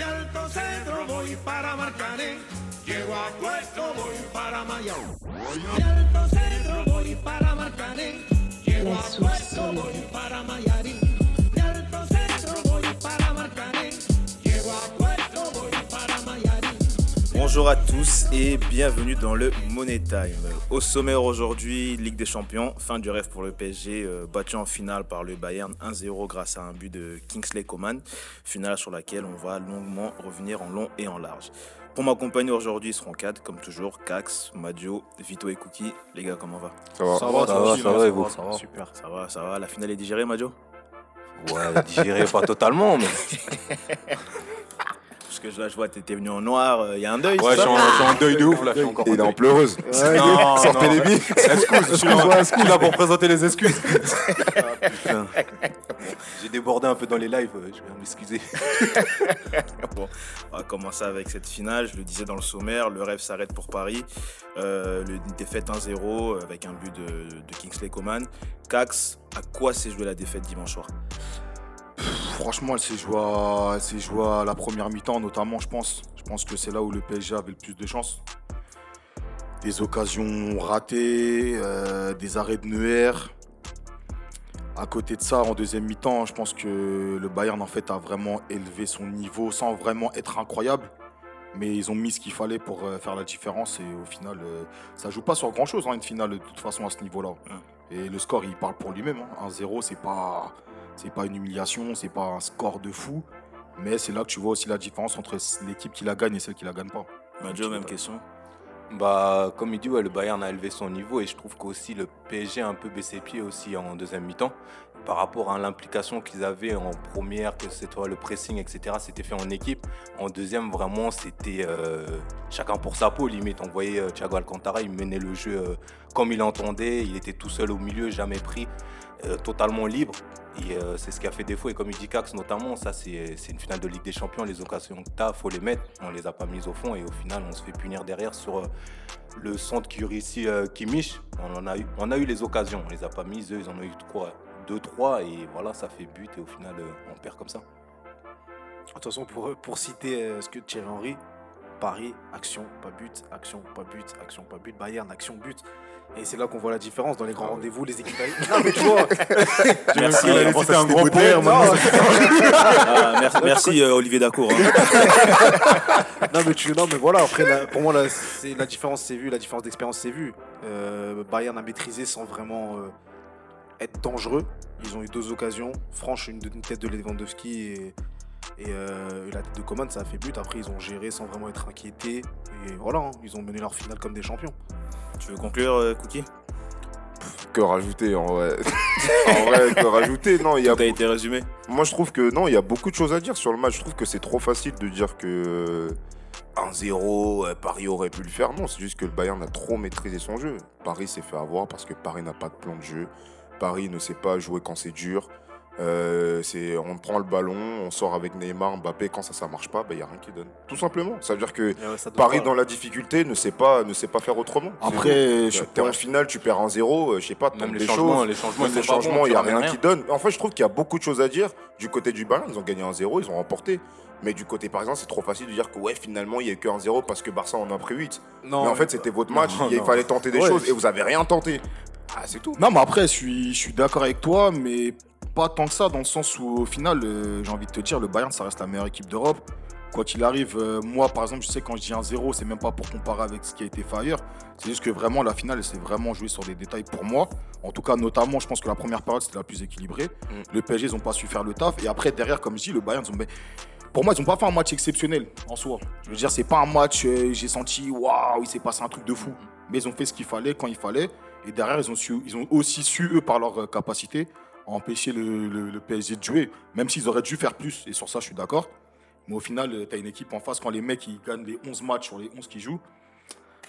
De Alto Centro voy para Marcané. Llego a Puerto, voy para Mayao. De Alto Centro voy para Marcané. Llego a Puerto, voy para Mayarín. Bonjour à tous et bienvenue dans le Money Time. Au sommaire aujourd'hui, Ligue des Champions, fin du rêve pour le PSG, euh, battu en finale par le Bayern 1-0 grâce à un but de Kingsley Coman, finale sur laquelle on va longuement revenir en long et en large. Pour m'accompagner aujourd'hui, ils seront quatre, comme toujours, Cax, Madio, Vito et Cookie. Les gars, comment va? Ça va, Ça va, ça va, ça va, et vous? ça va. Super. Ça va, ça va. La finale est digérée, Madio? Ouais, digéré pas totalement, mais. Parce que là, je vois, t'étais venu en noir, il y a un deuil. Ouais, c'est je suis ça en, je suis en deuil de ouf là, je suis encore il est en pleureuse. Non, Sortez non. les billes. Excuse, je suis là, excuse là pour présenter les excuses. Ah. J'ai débordé un peu dans les lives, euh, je viens m'excuser. Bon, on va commencer avec cette finale. Je le disais dans le sommaire, le rêve s'arrête pour Paris. Euh, le, une défaite 1-0 avec un but de, de Kingsley Coman. Cax, à quoi s'est joué la défaite dimanche soir? Franchement, elle s'est jouée, à, jouée la première mi-temps, notamment, je pense. Je pense que c'est là où le PSG avait le plus de chance. Des occasions ratées, euh, des arrêts de Neuer. À côté de ça, en deuxième mi-temps, je pense que le Bayern en fait a vraiment élevé son niveau sans vraiment être incroyable. Mais ils ont mis ce qu'il fallait pour euh, faire la différence et au final, euh, ça joue pas sur grand chose, une finale de toute façon à ce niveau-là. Et le score, il parle pour lui-même. hein. 1-0, c'est pas, c'est pas une humiliation, c'est pas un score de fou. Mais c'est là que tu vois aussi la différence entre l'équipe qui la gagne et celle qui la gagne pas. Madio, même question. Bah, comme il dit, ouais, le Bayern a élevé son niveau et je trouve qu'aussi le PSG a un peu baissé pied aussi en deuxième mi-temps par rapport à l'implication qu'ils avaient en première, que c'était le pressing, etc. C'était fait en équipe. En deuxième, vraiment, c'était euh, chacun pour sa peau limite. On voyait euh, Thiago Alcantara, il menait le jeu euh, comme il entendait. Il était tout seul au milieu, jamais pris, totalement libre. Et euh, c'est ce qui a fait défaut. Et comme il dit Cax notamment, ça c'est une finale de Ligue des Champions. Les occasions que tu as, faut les mettre. On les a pas mises au fond et au final, on se fait punir derrière sur euh, le centre qui réussit euh, Kimmich. On, a eu, on a eu les occasions. On les a pas mises. Eux, ils en ont eu quoi 2-3 et voilà, ça fait but et au final, euh, on perd comme ça. Façon, pour, pour citer ce que Thierry Henry, Paris, action, pas but, action, pas but, action, pas but, Bayern, action, but. Et c'est là qu'on voit la différence dans les grands rendez-vous, les équipes. Non, mais tu vois, Merci, un c'était gros maintenant, ah, merci, merci, euh, Olivier Dacour. hein. non, mais, tu, non, mais voilà, après, la- pour moi, la différence s'est vue, la différence d'expérience s'est vue. Euh, Bayern a maîtrisé sans vraiment euh, être dangereux. Ils ont eu deux occasions, franche, une, une tête de Lewandowski et, et, euh, et la tête de Coman, ça a fait but. Après, ils ont géré sans vraiment être inquiétés. Et voilà, hein, ils ont mené leur finale comme des champions. Tu veux conclure, euh, Cookie? Que rajouter en vrai En vrai, que rajouter Non, il y a. Tout a été résumé. Moi, je trouve que non, il y a beaucoup de choses à dire sur le match. Je trouve que c'est trop facile de dire que euh, 1-0, euh, Paris aurait pu le faire. Non, c'est juste que le Bayern a trop maîtrisé son jeu. Paris s'est fait avoir parce que Paris n'a pas de plan de jeu. Paris ne sait pas jouer quand c'est dur. Euh, c'est, on prend le ballon, on sort avec Neymar, Mbappé. Quand ça, ça marche pas, il n'y a rien qui donne. Tout simplement. Ça veut dire que donne Paris, pas- dans la difficulté, ne sait pas, ne sait pas faire autrement. Après, je- T'es en finale, tu perds 1-0, euh, je sais pas, Même les des changements, choses. les changements, les changements, il n'y a rien qui donne. En fait, je trouve qu'il y a beaucoup de choses à dire. Du côté du Bayern, ils ont gagné 1-0, ils ont remporté. Mais du côté parisien, c'est trop facile de dire que ouais, finalement, il n'y a eu que 1-0 parce que Barça en a pris 8. Non, mais en mais- fait, c'était votre match, Non, il non. fallait tenter des Ouais. choses et vous avez rien tenté. Ah, c'est tout. Non, mais après, je suis, je suis d'accord avec toi, mais pas tant que ça, dans le sens où, au final, euh, j'ai envie de te dire, le Bayern, ça reste la meilleure équipe d'Europe. Quoi qu'il arrive, euh, moi, par exemple, je sais quand je dis un 0, c'est même pas pour comparer avec ce qui a été fait ailleurs. C'est juste que vraiment, la finale, elle s'est vraiment jouée sur des détails pour moi. En tout cas, notamment, je pense que la première période, c'était la plus équilibrée. Le PSG, ils n'ont pas su faire le taf. Et après, derrière, comme je dis, le Bayern, ils ont. Pour moi, ils n'ont pas fait un match exceptionnel en soi. Je veux dire, c'est pas un match, euh, j'ai senti, waouh, il s'est passé un truc de fou. Mais ils ont fait ce qu'il fallait quand il fallait. Et derrière, ils ont, su, ils ont aussi su, eux, par leur capacité, empêcher le, PSG de jouer. Même s'ils auraient dû faire plus. Et sur ça, je suis d'accord. Mais au final, tu as une équipe en face, quand les mecs ils gagnent les 11 matchs sur les 11 qui jouent.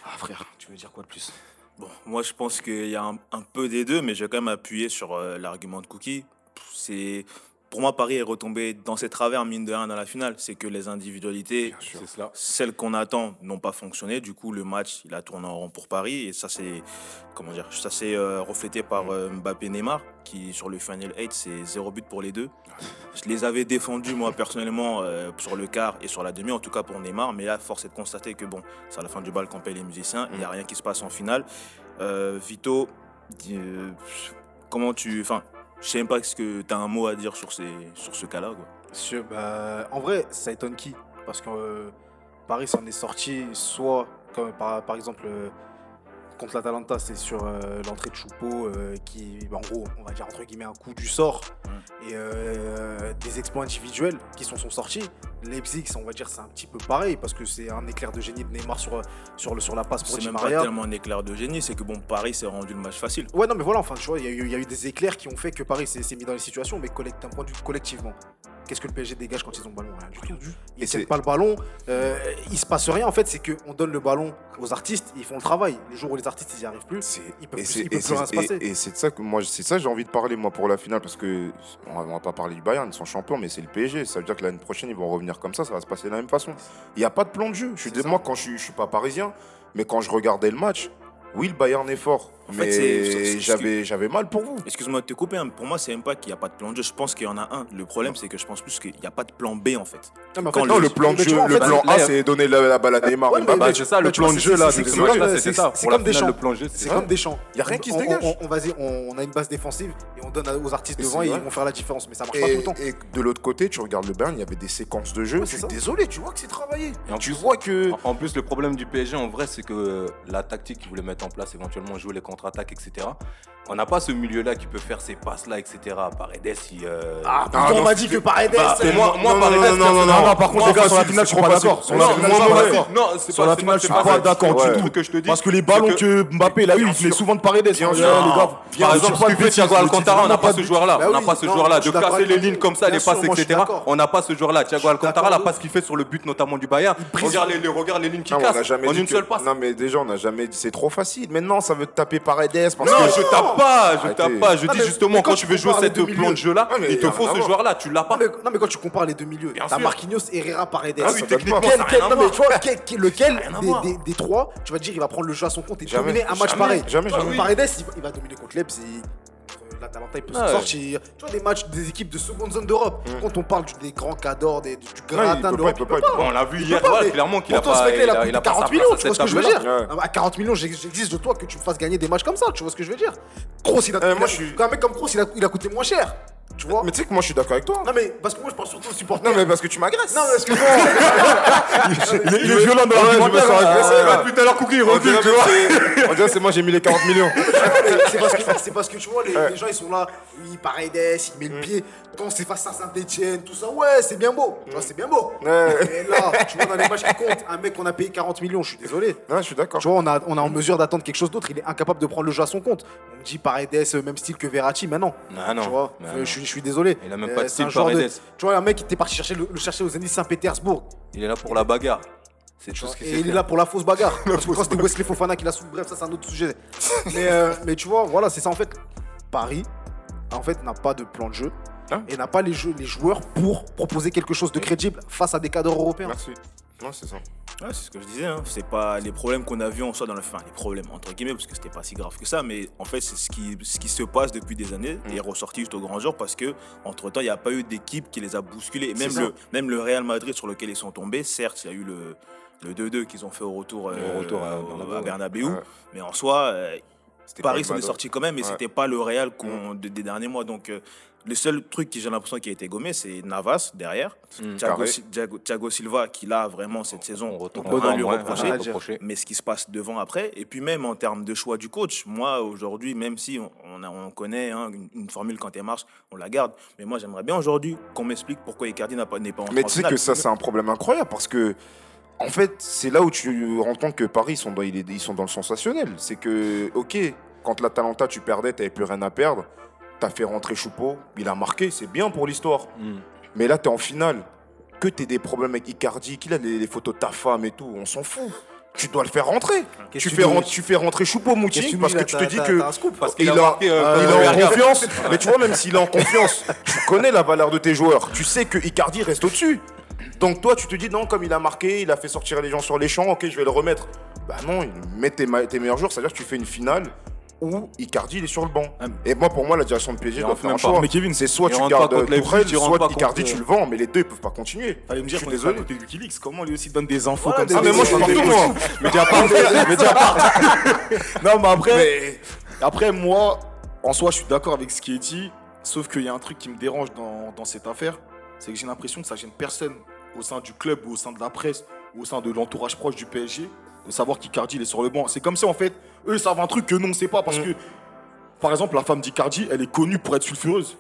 Ah frère, tu veux dire quoi de plus? Bon, moi je pense qu'il y a un, un peu des deux, mais je vais quand même appuyer sur euh, l'argument de Cookie. C'est pour moi, Paris est retombé dans ses travers, mine de rien, dans la finale. C'est que les individualités, celles qu'on attend, n'ont pas fonctionné. Du coup, le match, il a tourné en rond pour Paris. Et ça, c'est comment dire, ça s'est euh, reflété par euh, Mbappé Neymar, qui sur le Final 8, c'est zéro but pour les deux. Je les avais défendus, moi, personnellement, euh, sur le quart et sur la demi, en tout cas pour Neymar. Mais là, force est de constater que, bon, c'est à la fin du bal qu'on paye les musiciens. Il n'y a rien qui se passe en finale. Euh, Vito, comment tu. Enfin, je sais même pas ce que tu as un mot à dire sur, ces, sur ce cas-là. quoi. Sur- bah, en vrai, ça étonne qui? Parce que euh, Paris s'en est sorti soit, comme par, par exemple, euh, contre l'Atalanta, c'est sur euh, l'entrée de Choupeau, qui, bah, en gros, on va dire entre guillemets un coup du sort, et des exploits individuels qui sont, sont sortis. Leipzig, on va dire, c'est un petit peu pareil, parce que c'est un éclair de génie de Neymar sur, sur, le, sur la passe pour C'est Di même pas Maria. tellement un éclair de génie, c'est que bon, Paris s'est rendu le match facile. Ouais, non, mais voilà, enfin, tu vois, il y, a eu- il y a eu des éclairs qui ont fait que Paris s'est mis dans les situations, mais collect- d'un point de vue collectivement. Qu'est-ce que le PSG dégage quand ils ont le ballon? Rien du tout. Ils tiennent c'est- pas le ballon, euh, il se passe rien en fait, c'est qu'on donne le ballon aux artistes, ils font le travail. Le jour où les artistes ils y arrivent plus, C'est- il peut et plus, c'est- et plus rien se c'est- passer. et- c'est de ça que moi, c'est ça que j'ai envie de parler moi pour la finale parce que on va, on va pas parler du Bayern, ils sont champions, mais c'est le PSG. Ça veut dire que l'année prochaine ils vont revenir comme ça, ça va se passer de la même façon. Il n'y a pas de plan de jeu. Je suis moi quand je suis, je suis pas parisien, mais quand je regardais le match, oui le Bayern est fort, En fait, j'avais j'avais mal pour vous. Excuse-moi de te couper, hein, pour moi, c'est même pas qu'il n'y a pas de plan de jeu. Je pense qu'il y en a un. Le problème, c'est que je pense plus qu'il n'y a pas de plan B en fait. Non, mais en quand fait, Non, le- le plan de jeu, le plan A, il c'est donner la, la balle à Neymar. C'est ça, le plan de jeu là, c'est- comme- ça. c'est des champs. C'est comme des champs. Y a rien qui se dégage. On, vas-y, a une base défensive et on donne aux artistes devant et ils vont faire la différence. Mais ça marche pas tout Et, le temps. et de l'autre côté, tu regardes le Bayern, il y avait des séquences de jeu. Je suis désolé, tu vois que c'est travaillé. Tu plus- vois que. En- plus, le problème du PSG, en vrai, c'est que euh, la tactique qu'ils voulaient mettre en place, éventuellement jouer les contre-attaques, etc. On n'a pas ce milieu-là qui peut faire ces passes-là, etc. Paredes, il. euh, Ah, Ah, on m'a dit que Paredes. Bah, euh, moi, moi, non, Paredes, non, non, non, non, non, par contre, les gars, sur la finale, je c'est suis pas d'accord. Sur la finale, moi, je suis pas d'accord. Du tout. truc que je te dis. Parce que les ballons que- Mbappé il a eu, il venait souvent de Paredes. Hein. Par exemple, ce que fait Thiago Alcantara, on n'a pas ce joueur-là. On n'a pas ce joueur-là. De casser les lignes comme ça, les passes, etc. On n'a pas ce joueur-là. Thiago Alcantara, la passe qu'il fait sur le but notamment du Bayern. Regarde les, les- regarde les lignes qui Non, on n'a cassent jamais en dit une seule passe. Non, mais déjà, on n'a jamais dit c'est trop facile. Maintenant, ça veut taper Paredes. Parce Non, que... je tape pas, je tape pas. Je dis justement, quand tu veux jouer cette plan de jeu-là, il te faut ce joueur-là. Tu l'as pas. non, mais quand tu compares les deux milieux, t'as. Marquinhos, Herrera, Paredes. Ah oui, techniquement, non mais tu vois, lequel des, trois, tu vas dire il va prendre le jeu à son compte et dominer un match pareil. Paredes, il va, dominer contre Leipzig. L'Atalanta, il peut se sortir. Tu vois, des matchs des équipes de seconde zone d'Europe. Quand on parle des grands cadors, des, du gratin peut de pas, l'Europe, il peut pas, il peut Bon, on l'a vu Il hier, clairement qu'il a Pourtant, ce pas. mec-là, il a il coûté pas sa 40 place millions, tu vois ce que je veux dire Ouais. À 40 millions, j'ex- j'exige de toi que tu me fasses gagner des matchs comme ça, tu vois ce que je veux dire Kroos, il a, Euh, moi, je suis- un mec comme Kroos, il a, il a coûté moins cher. Tu vois Mais tu sais que moi, je suis d'accord avec toi. Non, mais parce que moi, je pense surtout aux supporters. Non, mais parce que tu m'agresses. Non, mais excuse-moi. il, est, il est violent dans Ouais, je me sens agressé, Ouais, ouais. Tout à l'heure, Cookie, il recule, tu vois. que c'est- on dirait que c'est moi, j'ai mis les 40 millions. c'est parce, que, parce que tu vois, les, les gens ils sont là, oui, Paredes, il met le Mm. pied. Quand c'est face à Saint-Etienne, tout ça, ouais, c'est bien beau. Tu vois, c'est bien beau. Ouais. Et là, tu vois, dans les matchs qui comptent, un mec qu'on a payé 40 millions, je suis désolé. Non, je suis d'accord. Tu vois, on a, on a en mesure d'attendre quelque chose d'autre. Il est incapable de prendre le jeu à son compte. On me dit Paredes, euh, même style que Verratti, mais non. Non, non. Tu vois, Non, euh, non. je, suis- je suis désolé. Il a même Euh, pas de style, joueur de- Paredes. Tu vois, un mec qui était parti chercher le, le chercher au Zénith Saint-Pétersbourg. Il est là pour la bagarre. C'est ce qu'il Et il est là pour la fausse bagarre. Parce que quand c'était Wesley Fofana qui l'a sous. Bref, ça c'est un autre sujet. mais, euh, mais tu vois, voilà, c'est ça en fait. Paris, en fait, n'a pas de plan de jeu. Hein et n'a pas les, jeux, les joueurs pour proposer quelque chose de crédible face à des cadres européens. Merci. Non, c'est ça. Ouais, c'est ce que je disais. Hein. C'est pas les problèmes qu'on a vus en soi dans le. Enfin, les problèmes entre guillemets, parce que c'était pas si grave que ça. Mais en fait, c'est ce qui, ce qui se passe depuis des années et est ressorti juste au grand jour parce que entre temps, il n'y a pas eu d'équipe qui les a bousculés. Et même le, même le Real Madrid sur lequel ils sont tombés, certes, il y a eu le. Le 2-2 qu'ils ont fait au retour, euh, retour à au- Bernabeu, à ouais. Bernabeu. Ouais. Mais en soi, euh, Paris s'en est sorti quand même, mais Ouais. c'était pas le Real qu'on- de- des derniers mois. Donc, euh, le seul truc que j'ai l'impression qui a été gommé, c'est Navas derrière. Mm. Thiago, Silva, qui là, vraiment, cette saison, On peut lui ouais, reprocher. Mais ce qui se passe devant après, et puis même en termes de choix du coach, moi aujourd'hui, même si on, on a- on connaît hein, une, une formule quand elle marche, on la garde. Mais moi j'aimerais bien aujourd'hui qu'on m'explique pourquoi Icardi n'a pas- n'est pas en Mais tu sais que ça, c'est un problème incroyable parce que, en fait, c'est là où tu entends que Paris, ils sont dans, ils sont dans le sensationnel. C'est que, ok, quand l'Atalanta, tu perdais, t'avais plus rien à perdre. T'as fait rentrer Choupeau, il a marqué, c'est bien pour l'histoire. Mm. Mais là, t'es en finale. Que t'aies des problèmes avec Icardi, qu'il a les, les photos de ta femme et tout, on s'en fout. tu dois le faire rentrer. Tu fais, tu ren- dis tu fais rentrer Choupo-Moting tu parce que tu te dis que il, a euh, en regarde. confiance. Mais tu vois, même s'il est en confiance, tu connais la valeur de tes joueurs. Tu sais que Icardi reste au-dessus. Donc toi, tu te dis non, comme il a marqué, il a fait sortir les gens sur les champs, ok, je vais le remettre. Bah non, il met tes, tes meilleurs joueurs, c'est-à-dire que tu fais une finale où Icardi il est sur le banc. Ah, Et moi, pour moi, la direction de PSG doit faire un choix. Mais Kevin, c'est soit tu gardes Tourelle, soit Icardi, tu le vends, mais les deux ils peuvent pas continuer. Fallait me dire Je suis qu'on est à côté Wikileaks. Comment lui aussi donne des infos comme ça Ah, mais moi, je suis partout, moi. Mediapart, Mediapart. non, mais après, Mais après, moi, en soi, je suis d'accord avec ce qui est dit. Sauf qu'il y a un truc qui me dérange dans, dans cette affaire. C'est que j'ai l'impression que ça gêne personne au sein du club ou au sein de la presse ou au sein de l'entourage proche du PSG de savoir qu'Icardi il est sur le banc. C'est comme si en fait, eux ils savent un truc que nous on sait pas parce Mm. que, par exemple, la femme d'Icardi, elle est connue pour être sulfureuse.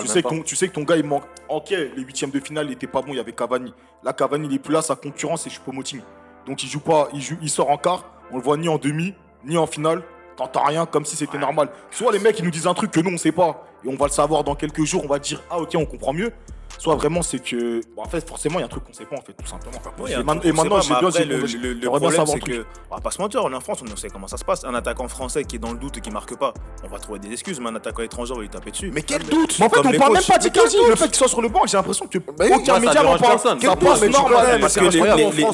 Tu sais, que ton, tu sais que ton gars il manque. Ok, les huitièmes de finale il était pas bon, il y avait Cavani. Là, Cavani il est plus là, sa concurrence c'est Choupo-Moting. Donc il joue pas, il, joue, il sort en quart, on le voit ni en demi, ni en finale. T'entends rien comme si c'était normal. Soit les mecs ils nous disent un truc que nous on sait pas et on va le savoir dans quelques jours, on va dire ah ok on comprend mieux. Soit vraiment c'est que. bon, en fait, forcément il y a un truc qu'on sait pas en fait, tout simplement. Et, man- maintenant j'ai bien le, le- le problème, c'est que, on va pas se mentir, on est en France, on sait comment ça se passe. Un attaquant français qui est dans le doute et qui marque pas, on va trouver des excuses, mais un attaquant étranger, on va lui taper dessus. Mais quel doute Mais en fait, Comme on parle même pas d'Icardi. Le fait qu'il soit sur le banc, j'ai l'impression que oui, aucun média n'en parle. personne. Ça passe normal. parce que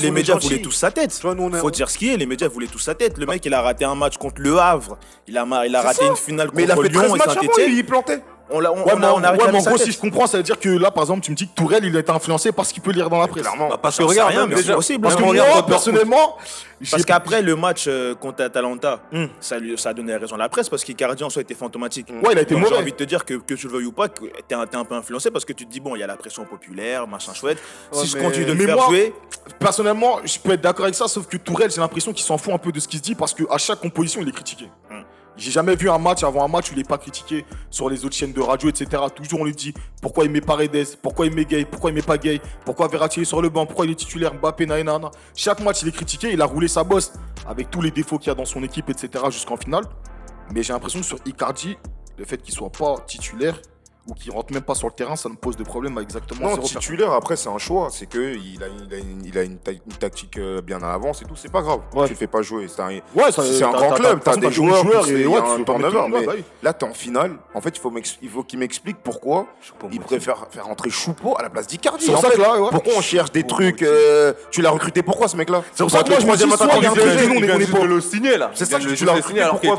les, médias voulaient tous sa tête. Faut dire ce qui est, les médias voulaient tous sa tête. Le mec, il a raté un match contre Le Havre, il a, il a raté une finale Mais il a contre fait 13 Lyon et Saint-Etienne. il plantait. On, l'a- on, Ouais, on mais a, en- on a ouais, mais en gros, tête. si je comprends, ça veut dire que là, par exemple, tu me dis que Tourelle, il a été influencé par ce qu'il peut lire dans la presse. Clairement. Bah, parce que regarde, rien, mais déjà, c'est possible. Parce que moi, personnellement, Parce qu'après le match euh, contre Atalanta, Hmm. ça, lui, ça a donné raison à la presse parce qu'Icardi en soi était fantomatique. Ouais, il a été Donc, J'ai mauvais. envie de te dire que, que tu le veuilles ou pas, que t'es un, t'es un peu influencé parce que tu te dis, bon, il y a la pression populaire, machin chouette. Ouais, si je mais- continue de mais faire moi- jouer, Personnellement, je peux être d'accord avec ça, sauf que Tourelle, j'ai l'impression qu'il s'en fout un peu de ce qui se dit parce qu'à chaque composition, il est critiqué. Hmm. J'ai jamais vu un match avant un match où il n'est pas critiqué sur les autres chaînes de radio, etc. Toujours on lui dit pourquoi il met Paredes, pourquoi il met Gay, pourquoi il met pas Gay, pourquoi Verratti est sur le banc, pourquoi il est titulaire, Mbappé, naïna. Chaque match il est critiqué, il a roulé sa bosse avec tous les défauts qu'il y a dans son équipe, etc. jusqu'en finale. Mais j'ai l'impression que sur Icardi, le fait qu'il soit pas titulaire ou qu'il rentre même pas sur le terrain, ça me pose de problème à exactement Non, titulaire, après, c'est un choix. C'est qu'il a, il a, une, il a une, ta- une tactique euh, bien à l'avance et tout. C'est pas grave. Ouais. Tu le fais pas jouer. C'est un, Ouais, ça- c'est un t'as- grand club. t'as- des joueurs joueurs qui et ouais, un turnover, mais bah oui. Là, t'es en finale. En fait, il faut, m'ex- il faut qu'il m'explique pourquoi il préfère faire rentrer Choupo à la place d'Icardi. Que. Pourquoi on cherche des trucs euh, Tu l'as recruté pourquoi ce mec-là? C'est pour ça que moi, je me dis, que on est- le signer là. C'est ça, de tu l'as recruté pourquoi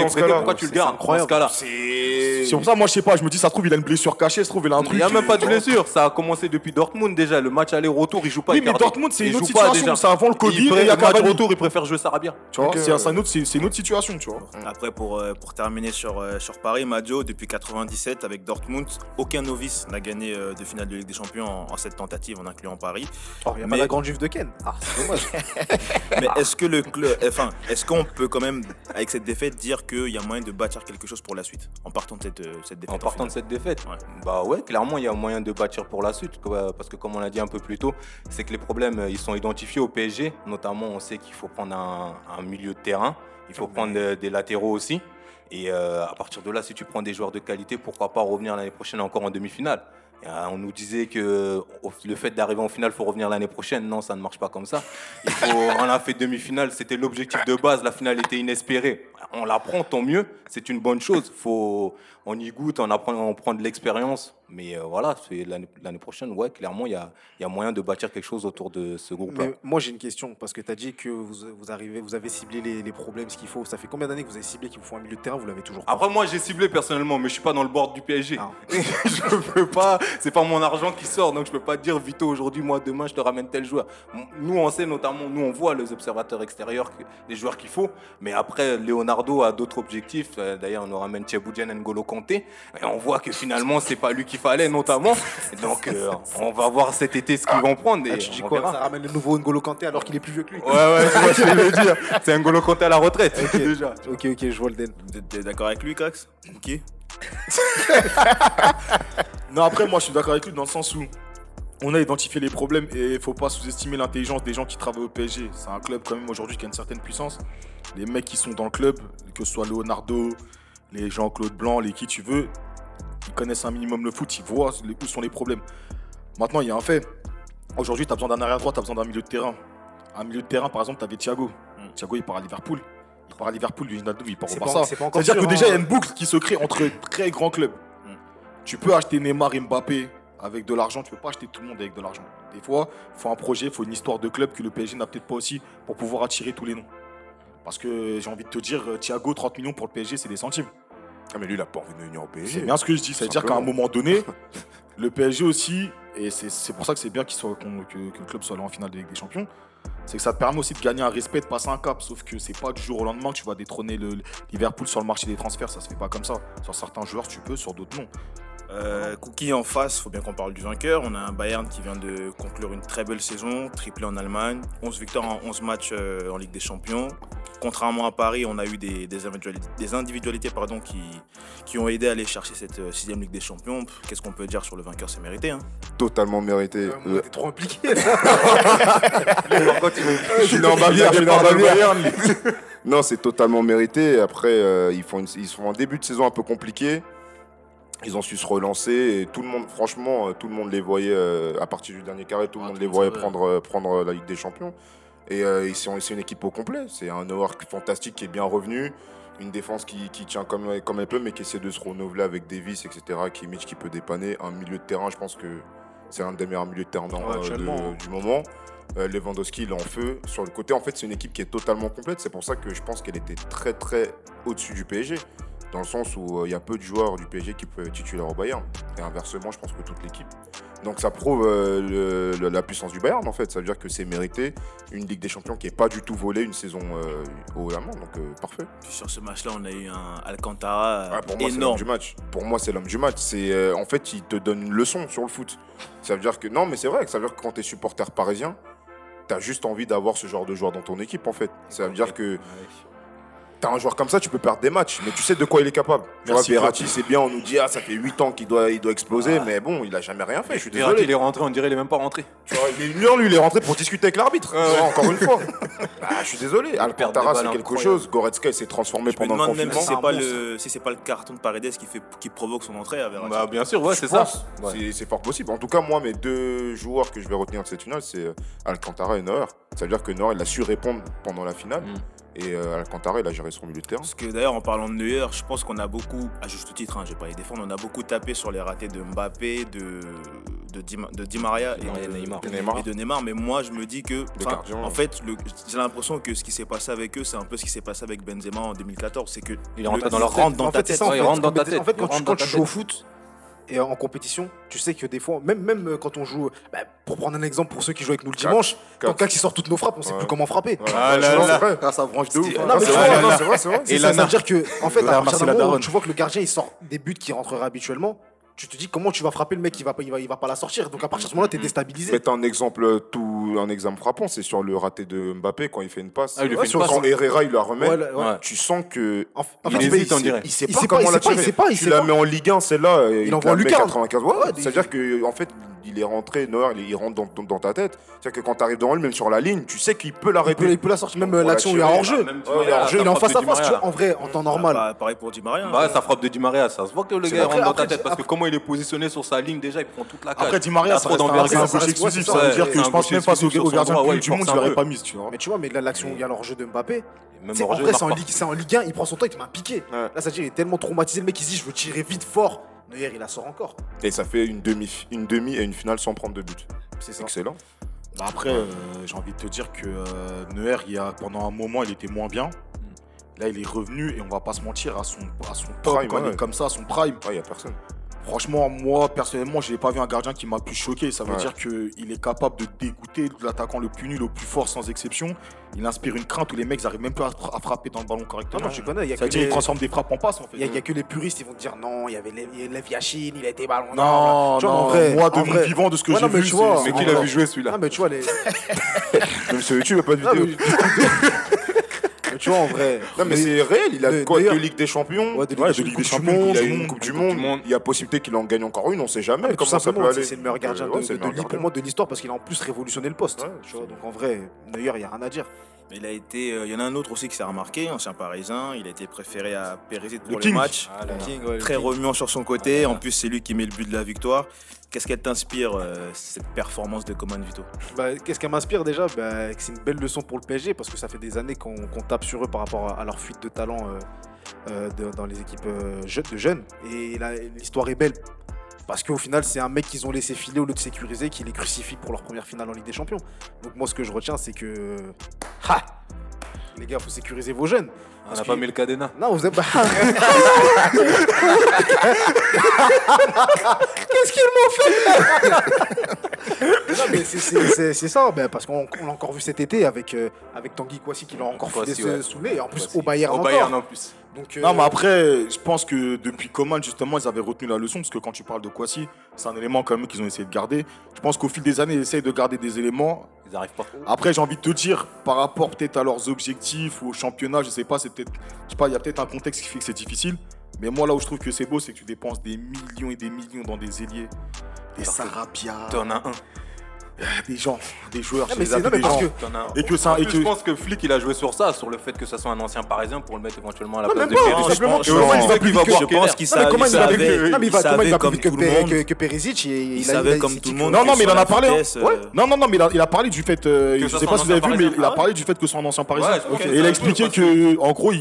tu le gardes dans ce cas-là C'est. Pour ça, moi, je sais pas, je me dis, ça trouve, il a une blessure cachée, ça se trouve, il a un Il truc. n'y a même pas de blessure. Ça a commencé depuis Dortmund déjà. Le match aller-retour, il joue pas. Oui, mais. Dortmund, c'est Il une autre joue pas situation. C'est avant le Covid Il il y a match retour, il préfère jouer Sarabia. Tu vois, Ok, c'est une autre situation, tu vois. Après, pour, euh, pour terminer sur, euh, sur Paris, Maggio, depuis 97, avec Dortmund, aucun novice n'a gagné euh, de finale de Ligue des Champions en, cette tentative, en incluant Paris. Oh, il n'y a pas Mais- la grande juive de Ken. Ah, c'est dommage. Mais est-ce que le club, enfin, est-ce qu'on peut quand même, avec cette défaite, dire qu'il y a moyen de bâtir quelque chose pour la suite, en partant de cette, euh, cette défaite En partant de cette défaite Ouais. Bah ouais, clairement, il y a moyen de bâtir pour la suite. Parce que comme on l'a dit un peu plus tôt, c'est que les problèmes, euh, ils sont identifiés au PSG. Notamment, on sait qu'il faut prendre un, un milieu de terrain. Il faut prendre euh, des latéraux aussi. Et euh, à partir de là, si tu prends des joueurs de qualité, pourquoi pas revenir l'année prochaine encore en demi-finale? On nous disait que le fait d'arriver en finale, il faut revenir l'année prochaine. Non, ça ne marche pas comme ça. On a fait demi-finale, c'était l'objectif de base. La finale était inespérée. On la prend, tant mieux. C'est une bonne chose. Faut, on y goûte, on apprend, on prend de l'expérience. Mais euh, voilà, l'année prochaine, ouais, clairement, il y a, il y a moyen de bâtir quelque chose autour de ce groupe-là. Moi j'ai une question parce que tu as dit que vous, vous arrivez, vous avez ciblé les, les problèmes, ce qu'il faut. Ça fait combien d'années que vous avez ciblé qu'il vous faut un milieu de terrain? Vous l'avez toujours pas. Après, moi, j'ai ciblé personnellement, mais je suis pas dans le board du PSG. Ah. je peux pas, c'est pas mon argent qui sort, donc je peux pas dire Vito aujourd'hui, moi demain, je te ramène tel joueur. Nous, on sait notamment, nous, on voit les observateurs extérieurs, les joueurs qu'il faut, mais après, Leonardo a d'autres objectifs. Euh, D'ailleurs, on nous ramène Thiaboudjian N'Golo Kanté, et on voit que finalement, c'est pas lui qu'il fallait, notamment. Donc, euh, on va voir cet été ce qu'ils vont prendre. Et Ah, tu dis on quoi verra. Ça ramène le nouveau N'Golo Kanté alors qu'il est plus vieux que lui Ouais, ouais, je vois ce que je veux dire. C'est N'Golo Kanté à la retraite, déjà. Ok, ok, je vois le den. Vous êtes d'accord avec lui, Cax Ok. Non, après, moi, je suis d'accord avec lui dans le sens où on a identifié les problèmes et il faut pas sous-estimer l'intelligence des gens qui travaillent au PSG. C'est un club, quand même, aujourd'hui, qui a une certaine puissance. Les mecs qui sont dans le club, que ce soit Leonardo, les Jean-Claude Blanc, les qui tu veux, ils connaissent un minimum le foot, ils voient les- où sont les problèmes. Maintenant, il y a un fait. Aujourd'hui, tu as besoin d'un arrière droit, tu as besoin d'un milieu de terrain. Un milieu de terrain, par exemple, tu avais Thiago. Mm. Thiago, il part à Liverpool. Il part à Liverpool, Wijnaldum, il part au Barça. C'est-à-dire que déjà, il y a hein. une boucle qui se crée entre très grands clubs. Mm. Tu peux acheter Neymar et Mbappé avec de l'argent, tu peux pas acheter tout le monde avec de l'argent. Des fois, il faut un projet, il faut une histoire de club que le PSG n'a peut-être pas aussi pour pouvoir attirer tous les noms. Parce que j'ai envie de te dire, euh, Thiago, 30 millions pour le PSG, c'est des centimes. Ah, mais lui, il a pas envie de venir au PSG. C'est bien ce que je dis. C'est-à-dire qu'à un moment donné, le PSG aussi, et c'est pour ça que c'est bien qu'il soit, qu'on- que, que le club soit là en finale de Ligue des Champions, c'est que ça te permet aussi de gagner un respect, de passer un cap. Sauf que c'est pas du jour au lendemain que tu vas détrôner le, Liverpool sur le marché des transferts. Ça se fait pas comme ça. Sur certains joueurs, tu peux, sur d'autres non. Euh, Cookie en face, faut bien qu'on parle du vainqueur. On a un Bayern qui vient de conclure une très belle saison, triplé en Allemagne, 11 victoires en 11 matchs euh, en Ligue des Champions. Contrairement à Paris, on a eu des, des individualités, des individualités, pardon, qui, qui ont aidé à aller chercher cette euh, sixième Ligue des Champions. Qu'est-ce qu'on peut dire sur le vainqueur? C'est mérité. Hein. Totalement mérité. Moi, T'es trop impliqué. Je suis en Bavière, je suis né en Bavière. Non, c'est totalement mérité. Après, euh, ils, font une- ils font un début de saison un peu compliqué. Ils ont su se relancer et tout le monde, franchement, euh, tout le monde les voyait euh, à partir du dernier carré, tout le Ah, monde tout les le voyait prendre, euh, prendre la Ligue des Champions. Et euh, ils sont- c'est une équipe au complet. C'est un Neuer fantastique qui est bien revenu, une défense qui, qui tient comme, comme elle peut, mais qui essaie de se renouveler avec Davis, etc. Kimmich qui peut dépanner. Un milieu de terrain, je pense que c'est un des meilleurs milieux de terrain dans- Ouais, euh, actuellement, de- hein. du moment. Euh, Lewandowski, il est en feu. Sur le côté, en fait, c'est une équipe qui est totalement complète. C'est pour ça que je pense qu'elle était très, très au-dessus du PSG. Dans le sens où euh, il y a peu de joueurs du PSG qui peuvent être titulaires au Bayern. Et inversement, je pense que toute l'équipe. Donc ça prouve euh, le- le- la puissance du Bayern, en fait. Ça veut dire que c'est mérité. Une Ligue des Champions qui n'est pas du tout volée une saison euh, au Allemand. Donc parfait. Sur ce match-là, on a eu un Alcantara Ah, pour moi, énorme. du match. Pour moi, c'est l'homme du match. C'est en fait, il te donne une leçon sur le foot. Ça veut dire que non, mais c'est vrai. que Ça veut dire que quand tu es supporter parisien, t'as juste envie d'avoir ce genre de joueur dans ton équipe, en fait. Ça veut dire que t'as un joueur comme ça, tu peux perdre des matchs, mais tu sais de quoi il est capable. Tu vois, Merci, Verratti, c'est bien. On nous dit ah, ça fait 8 ans qu'il doit, il doit exploser, mais bon, il a jamais rien fait. Je suis Verratti, désolé. il est rentré, on dirait il est même pas rentré. Tu vois, il est lui, lui, il est rentré pour discuter avec l'arbitre. Encore une fois. Bah, je suis désolé. Alcantara, c'est quelque chose. Goretzka, il s'est transformé Je me pendant le demande même confinement. si c'est pas, le, si c'est pas le carton de Paredes qui, fait, qui provoque son entrée à Verratti. Bah, bien sûr, ouais, c'est ça. pense. Ouais. C'est- C'est fort possible. En tout cas, moi, mes deux joueurs que je vais retenir de cette finale, c'est euh, Alcantara et Neuer. Ça veut dire que Neuer, il a su répondre pendant la finale. Mm. Et euh, Alcantara, il a géré son milieu de terrain. Parce que d'ailleurs, en parlant de Neuer, je pense qu'on a beaucoup, à juste titre, hein, je vais pas les défendre, on a beaucoup tapé sur les ratés de Mbappé, de, de, Di, Ma- de Di Maria et de Neymar. et Neymar. de Neymar. Mais moi, je me dis que, gardiens. en fait, j'ai l'impression que ce qui s'est passé avec eux, c'est un peu ce qui s'est passé avec Benzema en 2014. C'est que Il est rentré le- dans leur rentre tête. dans en ta tête. En fait, rentre Quand- tu, rentre joues au foot et en compétition, tu sais que des fois, même, même euh, quand on joue, bah, pour prendre un exemple pour ceux qui jouent avec nous le dimanche, quand. Kak il sort toutes nos frappes, on sait Ouais. plus comment frapper. Ah là là. vrai. Ah, ça branche de ouf. Hein. Non, mais c'est vrai, c'est vrai, Et ça, veut dire que, en fait, à partir merci du la moment tu vois que le gardien il sort des buts qui rentreraient habituellement, tu te dis comment tu vas frapper le mec, il va, pas- il va, il va pas la sortir? Donc à partir de ce moment-là, tu es déstabilisé. Mettre un exemple, tout, un exemple frappant, c'est sur le raté de Mbappé quand il fait une passe. Ah, il lui fait une Sur- passe. Quand Herrera, il la remet. Ouais, ouais. Tu sens que. En, en Il fait, tu hésite, il- dirait. Il sait Il pas sait pas, comment il la sait pas, il tirer. sait pas, il Tu la mets en Ligue 1, celle-là, il, envoie lucarne. 95 ouais. Ouais, des- C'est-à-dire que en fait, il est rentré, Neuer, il, il rentre dans, dans- dans ta tête. C'est-à-dire que quand tu arrives devant lui, même sur la ligne, tu sais qu'il peut il l'arrêter. peut, il peut la sortir. Même euh, la l'action où il est en jeu. Il est en jeu, Il est face à face, tu Maria, vois, en vrai, en temps normal. Bah, pareil pour Di Maria. hein. Bah, sa frappe de Di Maria, ça se voit que le gars rentre dans ta tête parce que comment il est positionné sur sa ligne, déjà il prend toute la cage. Après, Di Maria, Il ça reste un gauche exclusif. Ça ça, veut dire que je pense même face au gardien du il Monde, je l'aurais peu. pas mise, tu vois. Mais tu vois, mais là, l'action, il y a l'enjeu de Mbappé. C'est- en en jeu, il Ligue, c'est en Ligue 1, il prend son temps, il te met un piqué. Ouais. Là, c'est-à-dire il est tellement traumatisé, le mec, il se dit, je veux tirer vite, fort. Neuer, il la sort encore. Et ça fait une demi, une demi et une finale sans prendre de but. C'est ça. Excellent. Bah après, euh, j'ai envie de te dire que euh, Neuer, il a, pendant un moment, il était moins bien. Là, il est revenu et on va pas se mentir à son, à son top Prime, quand il ouais. comme ça, à son prime. Il n'y a personne. Franchement, moi, personnellement, je n'ai pas vu un gardien qui m'a plus choqué. Ça veut Ouais. dire qu'il est capable de dégoûter l'attaquant le plus nul, le plus fort, sans exception. Il inspire une crainte où les mecs n'arrivent même pas à, fra- à frapper dans le ballon Non, correctement. non, je connais. Il y a Ça veut dire qu'il les- transforme des frappes en passes, en fait. il y a- que les puristes, ils vont te dire non, il y avait Lev Yachine, il a été ballon. Non, Tu vois, non, en vrai, moi, de en mon vrai. vivant, de ce que Ouais, j'ai non, mais vu, tu vois, c'est- Mais en qui l'a vu jouer celui-là? Ah, mais tu vois, les. Même sur YouTube, il n'y a pas de Ah, vidéo. Tu vois, en vrai. Non mais c'est réel, il a quoi d'ailleurs- de Ligue des Champions Ouais, de Ligue Ouais, des de Ligue Coupe des du Champions, Monde. Il a une Coupe du Monde. Monde. Il y a possibilité qu'il en gagne encore une, on sait jamais. Ah, mais tout comment ça peut aller. c'est le meilleur gardien Ouais, de, de- meilleur de- pour gardien. moi de l'histoire parce qu'il a en plus révolutionné le poste. Ouais, tu vois, donc en vrai, Neuer, il n'y a rien à dire. Mais il a été, euh, il y en a un autre aussi qui s'est remarqué, ancien parisien. Il a été préféré à Périsic pour Le le, King. match. Ah, le le Très remuant sur son côté. En plus, c'est lui qui met le but de la victoire. Qu'est-ce qu'elle t'inspire, euh, cette performance de Coman Vito? Bah, Qu'est-ce qu'elle m'inspire déjà? Bah, C'est une belle leçon pour le PSG parce que ça fait des années qu'on tape sur eux par rapport à, leur fuite de talent euh, euh, dans les équipes de jeunes. Et l'histoire est belle parce qu'au final, c'est un mec qu'ils ont laissé filer au lieu de sécuriser qui les crucifie pour leur première finale en Ligue des Champions. Donc, moi, ce que je retiens, c'est que. Ha Les gars, faut sécuriser vos jeunes. On n'a pas mis le cadenas. Non, vous êtes. Qu'est-ce qu'ils m'ont fait Non, mais c'est- ça, ben, parce qu'on on l'a encore vu cet été avec, euh, avec Tanguy Kouassi qui l'a encore ouais. sous le nez, et en plus au Bayern Au encore. Bayern en plus. Donc, euh, Non, mais après, je pense que depuis Coman, justement, ils avaient retenu la leçon, parce que quand tu parles de Kwasi, c'est un élément quand même qu'ils ont essayé de garder. Je pense qu'au fil des années, ils essayent de garder des éléments. Ils n'arrivent pas. Après, j'ai envie de te dire, par rapport peut-être à leurs objectifs ou au championnat, je sais pas, c'est peut-être, je sais pas, il y a peut-être un contexte qui fait que c'est difficile. Mais moi, là où je trouve que c'est beau, c'est que tu dépenses des millions et des millions dans des ailiers, des Sarabia, T'en as un. Des gens, des joueurs. Non, mais c'est- non, mais des parce gens. que- T'en as un. Et que ça- En et que- je pense que Flick, il a joué sur ça, sur le fait que ça soit un ancien parisien pour le mettre éventuellement à la Non, place de tout simplement. je je pense qu'il Non, mais savait, comment il va plus vite que- que tout le Pé- monde. que- que Perisic et Il savait comme tout le monde. Non, non, mais il en a parlé. hein. euh, Non, non, non, mais il a, parlé du fait. euh, Que je sais soit pas un si vous avez ancien vu, mais parisien. il a Ah parlé du fait que c'est un ancien parisien. Et il a expliqué que, en gros,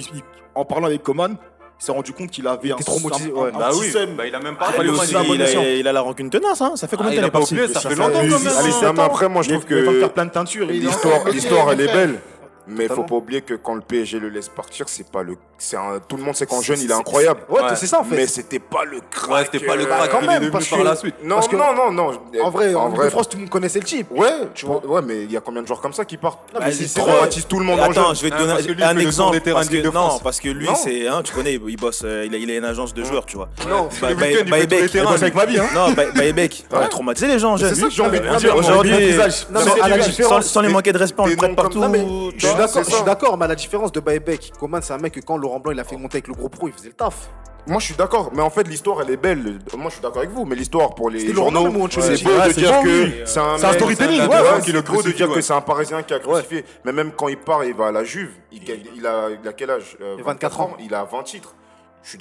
en parlant avec Coman, s'est rendu compte qu'il avait un, traumatisé, un- ouais. un Bah petit oui, sème. bah il a même Ah, pas lui le aussi, il, a, il a la rancune tenace, hein. ça fait combien Ah, de temps il a pas parti oublié, ça fait longtemps fait- quand même. Allez, après, moi, je Il trouve que faire plein de teintures. il est l'histoire, elle est belle. Mais faut pas oublier que quand le PSG le laisse partir, c'est pas le, c'est un, tout le monde sait qu'en C'est- jeune il est c'est- incroyable. Ouais, Ouais. c'est ça en fait. Mais c'était pas le crack. Ouais, c'était pas le euh, crack quand même, parce par que- la suite. Non, Parce que- non, non, non. En vrai, en, en vrai, France, tout le monde connaissait le type. Ouais, Tu vois. Ouais, mais il y a combien de joueurs comme ça qui partent Non, mais Bah, c'est- il c'est Ils traumatisent tout le monde en Attends, jeune. je vais te donner lui, un exemple. Parce que, non, parce que lui, c'est, hein, tu connais, il bosse, euh, il, a, il a une agence de joueurs, tu vois. Non, week-ends, il bosse avec ma vie, hein. Non, Baybeck, il a traumatisé les gens, C'est jeunes. ça que j'ai envie de mais- dire. Aujourd'hui, sans, les manquer de respect, on le prête partout. Tu Je suis d'accord, c'est je suis ça. d'accord, mais à la différence de Baybeck, Coman, c'est un mec que quand Laurent Blanc il a fait monter avec le gros pro, il faisait le taf. Moi, je suis d'accord, mais en fait, l'histoire, elle est belle. Moi, je suis d'accord avec vous, mais l'histoire pour les journaux, c'est Ouais, beau de c'est dire bon, que oui. c'est un C'est un mec- storytelling, c'est un ouais, gars ouais, qui le crucifie, beau de dire ouais. que c'est un Parisien qui a crucifié. Mais même quand il part, il va à la Juve. Il, a, il a quel âge? Euh, Il a 24 ans. Il a 20 titres. Je suis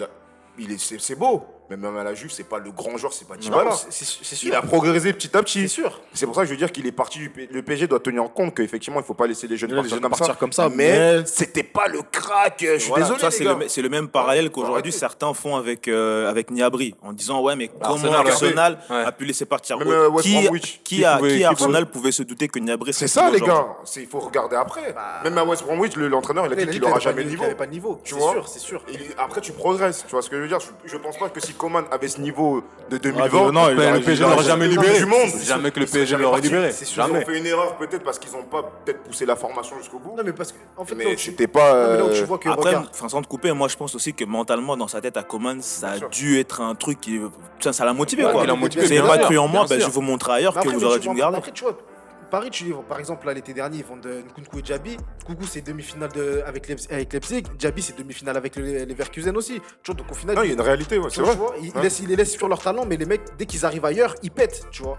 c'est beau, mais même à la Juve, c'est pas le grand joueur, c'est pas Non, Dybala. c'est- c'est c'est sûr. Il a progressé petit à petit. C'est sûr. C'est pour ça que je veux dire qu'il est parti du P- Le PSG doit tenir compte qu'effectivement, il faut pas laisser les jeunes Les partir, jeunes comme, partir ça. comme ça, Mais, mais- c'était pas le crack. Je suis Voilà, désolé. ça, les c'est gars. le, c'est le même parallèle qu'aujourd'hui certains font avec, euh, avec Niabri en disant ouais mais comment Arsenal, Arsenal, ouais. A pu laisser partir Même, euh, qui, Bromwich. qui, a, pouvait- qui Arsenal pouvait se douter que Niabri C'est ça, les gars. Il faut regarder après. Même à West Bromwich, le- l'entraîneur, il a dit qu'il n'aura jamais de niveau. Il avait pas de niveau. Tu C'est sûr, c'est sûr. Et après, tu progresses. Tu vois ce que je veux dire? Je, je pense pas que si Coman avait ce niveau de Ah, 2020, non, il Le PSG aurait- l'aurait jamais Non, libéré. du monde. Jamais que le PSG l'aurait libéré. C'est sûr. Ils ont fait une erreur peut-être parce qu'ils n'ont pas peut-être poussé la formation jusqu'au bout. Non, mais parce que, en fait, Mais c'était pas. non, mais là où euh, tu vois que, Après, regarde, enfin, sans te couper, moi je pense aussi que mentalement dans sa tête à Coman, ça a dû être un truc qui. Ça l'a motivé Ouais, quoi. il l'a motivé, C'est pas cru en moi, ben, je vous montrer ailleurs que vous aurez dû me garder. Après, tu vois, Paris, tu par exemple, là, l'été dernier, ils font de Nkunku et Djabi. Nkunku, c'est demi-finale de- avec, Leipzig, avec Leipzig. Djabi, c'est demi-finale avec le- les Leverkusen aussi. Tu vois, donc au final, Non, il y a une réalité, ouais, c'est vrai. vois, ils, Ouais. laissent, ils les laissent sur leur talent, mais les mecs, dès qu'ils arrivent ailleurs, ils pètent, tu vois.